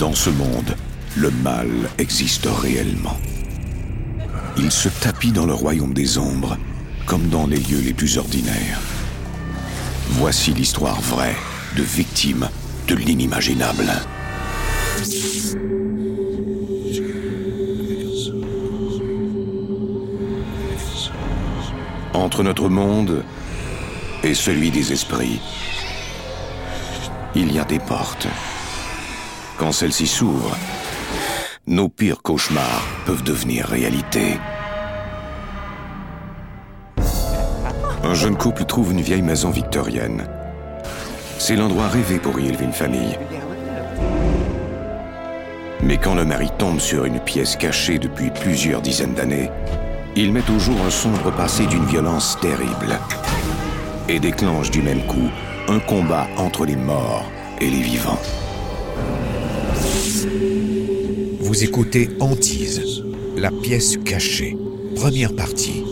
Dans ce monde, le mal existe réellement. Il se tapit dans le royaume des ombres, comme dans les lieux les plus ordinaires. Voici l'histoire vraie de victimes de l'inimaginable. Entre notre monde et celui des esprits, il y a des portes. Quand celles-ci s'ouvrent, nos pires cauchemars peuvent devenir réalité. Un jeune couple trouve une vieille maison victorienne. C'est l'endroit rêvé pour y élever une famille. Mais quand le mari tombe sur une pièce cachée depuis plusieurs dizaines d'années, il met au jour un sombre passé d'une violence terrible et déclenche du même coup un combat entre les morts et les vivants. Vous écoutez Antise, la pièce cachée, première partie.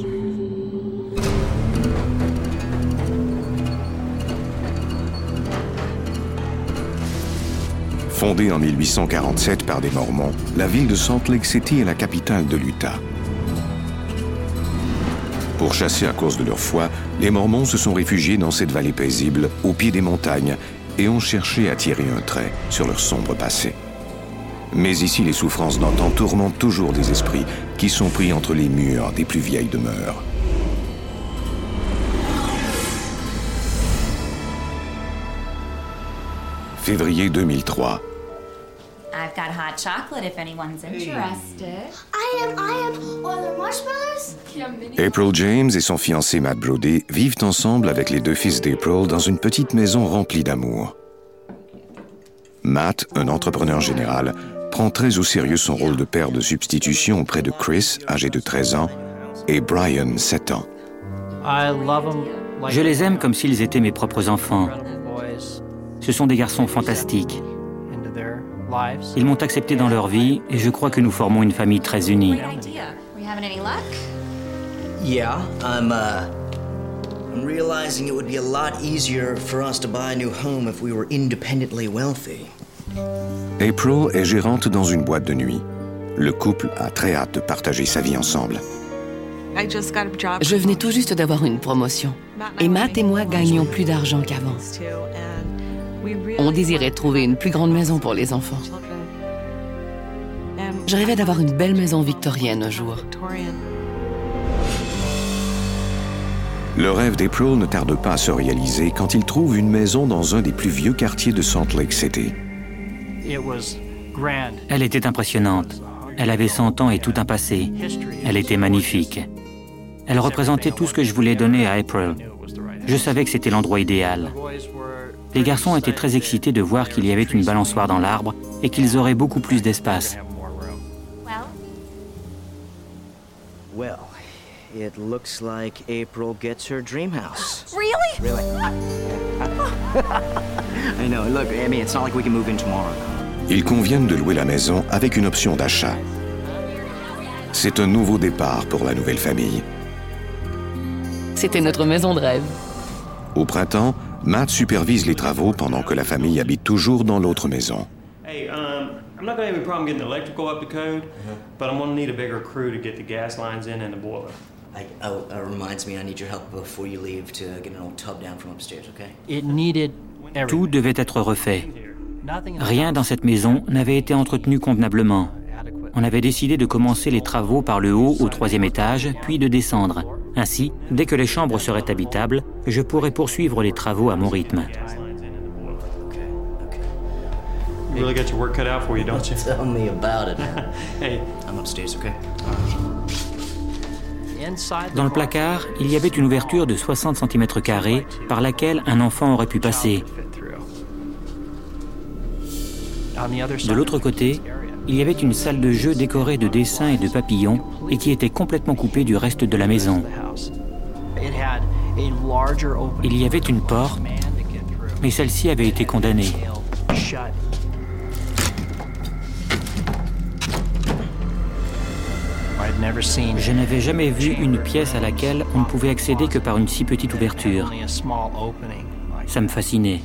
Fondée en 1847 par des Mormons, la ville de Salt Lake City est la capitale de l'Utah. Pour chasser à cause de leur foi, les Mormons se sont réfugiés dans cette vallée paisible, au pied des montagnes, et ont cherché à tirer un trait sur leur sombre passé. Mais ici, les souffrances d'antan tourmentent toujours des esprits qui sont pris entre les murs des plus vieilles demeures. Février 2003. I've got hot chocolate if anyone's interested. I am, I am. Are there marshmallows? April James et son fiancé Matt Brody vivent ensemble avec les deux fils d'April dans une petite maison remplie d'amour. Matt, un entrepreneur général, prend très au sérieux son rôle de père de substitution auprès de Chris, âgé de 13 ans, et Brian, 7 ans. Je les aime comme s'ils étaient mes propres enfants. Ce sont des garçons fantastiques. Ils m'ont accepté dans leur vie et je crois que nous formons une famille très unie. Idea. We having any luck? Yeah, I'm, uh. I'm realizing it would be a lot easier for us to buy a new home if we were independently wealthy. April est gérante dans une boîte de nuit. Le couple a très hâte de partager sa vie ensemble. Je venais tout juste d'avoir une promotion. Et Matt et moi gagnions plus d'argent qu'avant. On désirait trouver une plus grande maison pour les enfants. Je rêvais d'avoir une belle maison victorienne un jour. Le rêve d'April ne tarde pas à se réaliser quand il trouve une maison dans un des plus vieux quartiers de Salt Lake City. Elle était impressionnante. Elle avait 100 ans et tout un passé. Elle était magnifique. Elle représentait tout ce que je voulais donner à April. Je savais que c'était l'endroit idéal. Les garçons étaient très excités de voir qu'il y avait une balançoire dans l'arbre et qu'ils auraient beaucoup plus d'espace. Well, Well, it looks like April gets her dream house. really? Really? I know. Look, I mean, it's not like we can move in tomorrow. Ils conviennent de louer la maison avec une option d'achat. C'est un nouveau départ pour la nouvelle famille. C'était notre maison de rêve. Au printemps, Matt supervise les travaux pendant que la famille habite toujours dans l'autre maison. Hey, um, I'm not gonna have any problem getting the electrical up to code, but I'm gonna need a bigger crew to get the gas lines in and the boiler. I, oh, uh, reminds me, I need your help before you leave to get an old tub down from upstairs, okay? It needed Tout devait être refait. Rien dans cette maison n'avait été entretenu convenablement. On avait décidé de commencer les travaux par le haut au troisième étage, puis de descendre. Ainsi, dès que les chambres seraient habitables, je pourrais poursuivre les travaux à mon rythme. You really got your work cut out for you, don't you? Tell me about it. Hey, I'm upstairs, okay? Dans le placard, il y avait une ouverture de 60 cm par laquelle un enfant aurait pu passer. De l'autre côté, il y avait une salle de jeu décorée de dessins et de papillons et qui était complètement coupée du reste de la maison. Il y avait une porte, mais celle-ci avait été condamnée. Je n'avais jamais vu une pièce à laquelle on ne pouvait accéder que par une si petite ouverture. Ça me fascinait.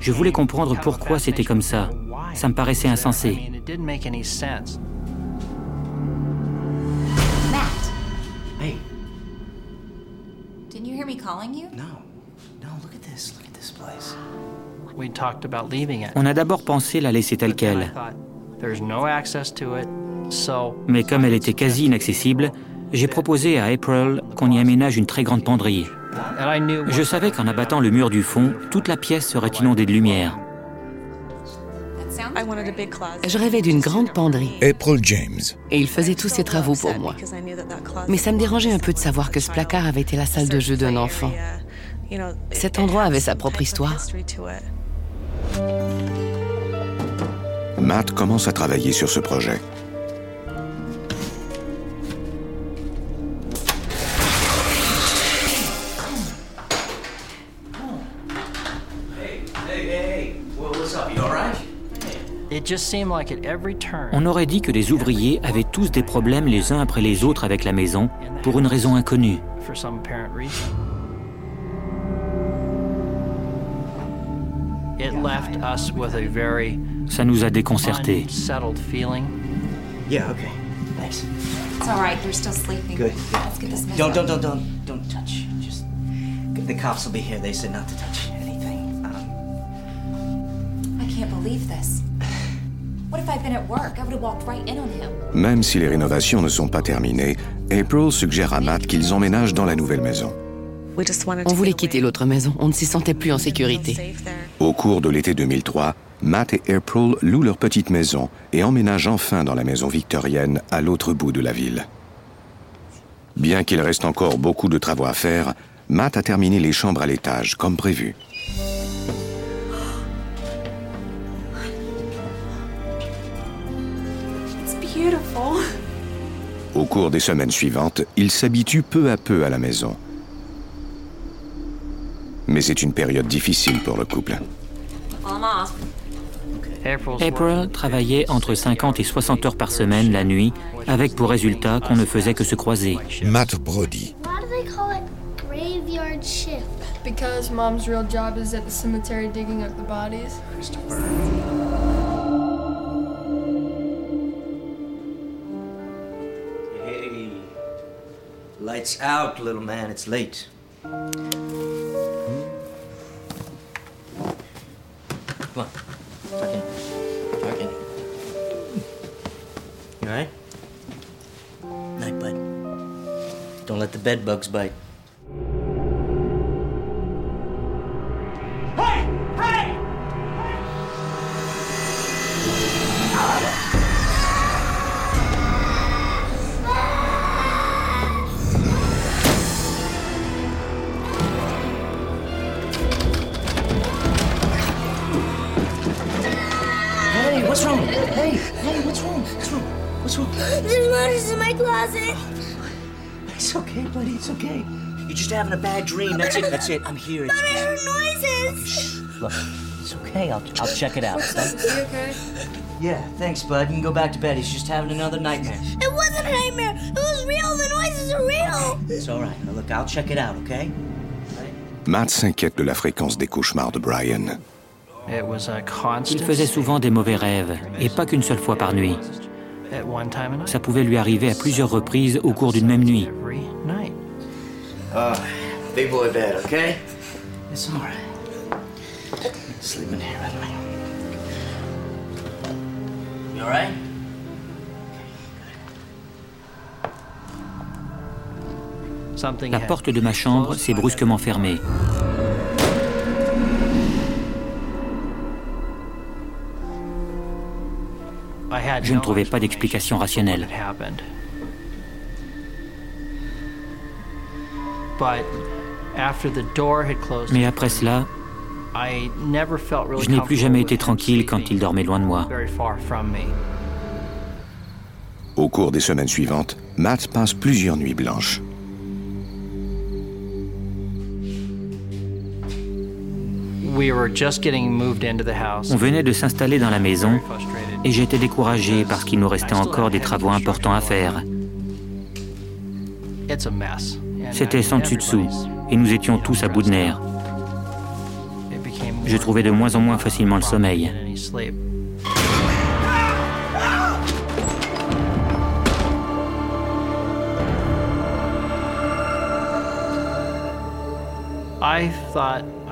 Je voulais comprendre pourquoi c'était comme ça. Ça me paraissait insensé. Matt, Hey, didn't you hear me calling you? no. No, look at this. Look at this place. We talked about leaving it. On a d'abord pensé la laisser telle quelle. thought, There's no access to it, so Mais comme elle était quasi inaccessible, j'ai proposé à April qu'on y aménage une très grande penderie. and I knew Je savais qu'en abattant le mur du fond, toute la pièce serait inondée de lumière. Je rêvais d'une grande penderie April James. et il faisait tous ses travaux pour moi. Mais ça me dérangeait un peu de savoir que ce placard avait été la salle de jeu d'un enfant. Cet endroit avait sa propre histoire. Matt commence à travailler sur ce projet. On aurait dit que les ouvriers avaient tous des problèmes les uns après les autres avec la maison, pour une raison inconnue. for some apparent reason. It left us with a very Ça nous a déconcertés. Yeah, okay. Thanks. It's all right. They're still sleeping. Good. Let's get this mess Don't, up. don't, don't, don't, don't touch. Just the cops will be here. They said not to touch anything. Um, I can't believe this. Même si les rénovations ne sont pas terminées, April suggère à Matt qu'ils emménagent dans la nouvelle maison. On voulait quitter l'autre maison, on ne s'y sentait plus en sécurité. Au cours de l'été 2003, Matt et April louent leur petite maison et emménagent enfin dans la maison victorienne à l'autre bout de la ville. Bien qu'il reste encore beaucoup de travaux à faire, Matt a terminé les chambres à l'étage comme prévu. Beautiful. Au cours des semaines suivantes, il s'habitue peu à peu à la maison. Mais c'est une période difficile pour le couple. April travaillait entre 50 et 60 heures par semaine la nuit, avec pour résultat qu'on ne faisait que se croiser. Matt Brody. Because mom's real job is at the cemetery digging up the bodies. Lights out, little man. It's late. Come on. Tuck in. Tuck in. You alright? Night, bud. Don't let the bed bugs bite. My closet. It's okay, buddy. It's okay. You're just having a bad dream. That's it. That's it. I'm here. But I heard noises. Look, it's okay. I'll, I'll check it out. You okay? Yeah, thanks, bud. You can go back to bed. He's just having another nightmare. It wasn't a nightmare. It was real. The noises are real. It's all right. Now, look, I'll check it out, okay? Matt s'inquiète de la fréquence des cauchemars de Brian. It was a constant. Il faisait souvent des mauvais rêves, et pas qu'une seule fois par nuit. At one time a night. Ça pouvait lui arriver à plusieurs reprises au cours d'une même nuit. Something La porte de ma chambre s'est brusquement fermée. Je ne trouvais pas d'explication rationnelle. Mais après cela, I never felt really je n'ai plus jamais été tranquille quand il sleeping dormait loin de moi. Very far from me. Au cours des semaines suivantes, Matt passe plusieurs nuits blanches. On venait de s'installer dans la maison et j'étais découragé parce qu'il nous restait encore des travaux importants à faire. C'était sans dessus dessous et nous étions tous à bout de nerfs. Je trouvais de moins en moins facilement le sommeil.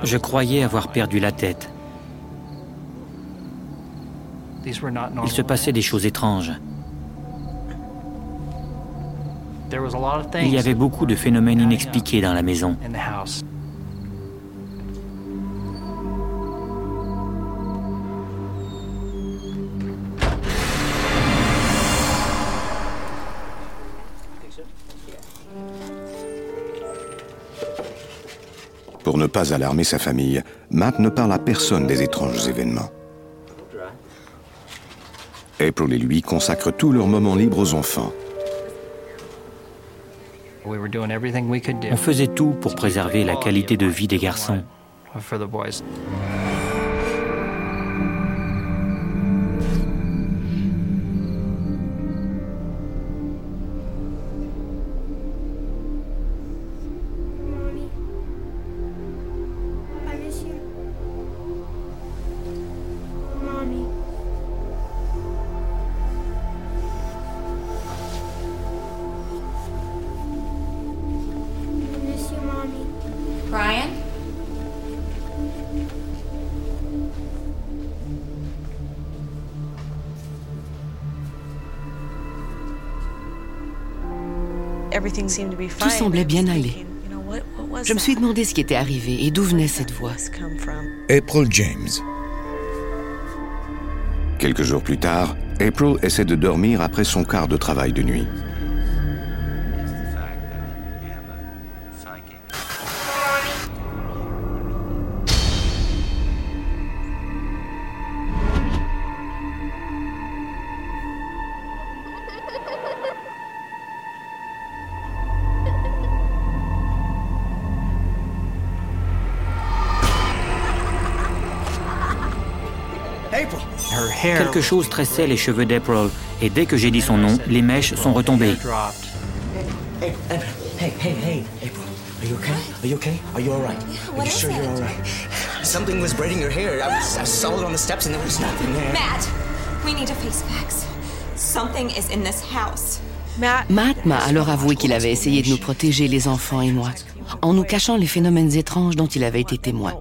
Je croyais avoir perdu la tête. Il se passait des choses étranges. Il y avait beaucoup de phénomènes inexpliqués dans la maison. Pour ne pas alarmer sa famille, Matt ne parle à personne des étranges événements. April et lui consacrent tous leurs moments libres aux enfants. On faisait tout pour préserver la qualité de vie des garçons. Tout semblait bien aller. Je me suis demandé ce qui était arrivé et d'où venait cette voix. April James. Quelques jours plus tard, April essaie de dormir après son quart de travail de nuit. Quelque chose tressait les cheveux d'April, et dès que j'ai dit son nom, les mèches sont retombées. Hey, hey, hey, hey, April. Are you okay? Are you okay? Are you all right? Are you sure you're all right? Something was braiding your hair. I, was, I saw it on the steps and there was nothing there. Matt, we need to face facts. Something is in this house. Matt m'a alors avoué qu'il avait essayé de nous protéger, les enfants et moi, en nous cachant les phénomènes étranges dont il avait été témoin.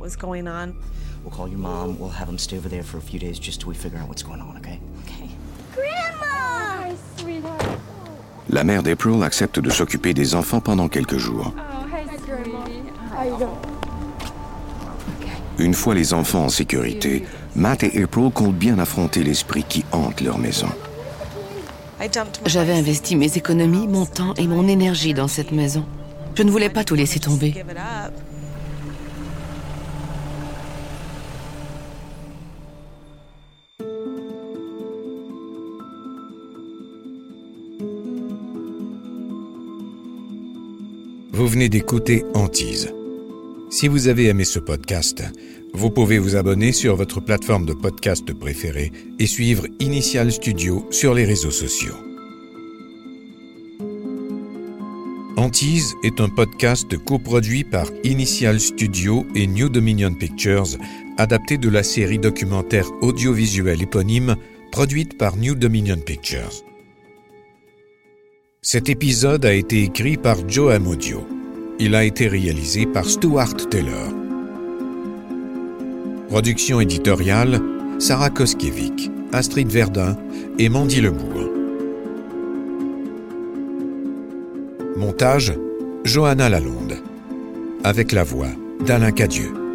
We'll call your mom. We'll have them stay over there for a few days just till we figure out what's going on, okay? Okay. Grandma! La mère d'April accepte de s'occuper des enfants pendant quelques jours. Une fois les enfants en sécurité, Matt et April comptent bien affronter l'esprit qui hante leur maison. J'avais investi mes économies, mon temps et mon énergie dans cette maison. Je ne voulais pas tout laisser tomber. Vous venez d'écouter Antise. Si vous avez aimé ce podcast, vous pouvez vous abonner sur votre plateforme de podcast préférée et suivre Initial Studio sur les réseaux sociaux. Antise est un podcast coproduit par Initial Studio et New Dominion Pictures, adapté de la série documentaire audiovisuelle éponyme produite par New Dominion Pictures. Cet épisode a été écrit par Joe Amodio. Il a été réalisé par Stuart Taylor. Production éditoriale Sarah Koskiewicz, Astrid Verdun et Mandy Lebourg. Montage Johanna Lalonde. Avec la voix d'Alain Cadieux.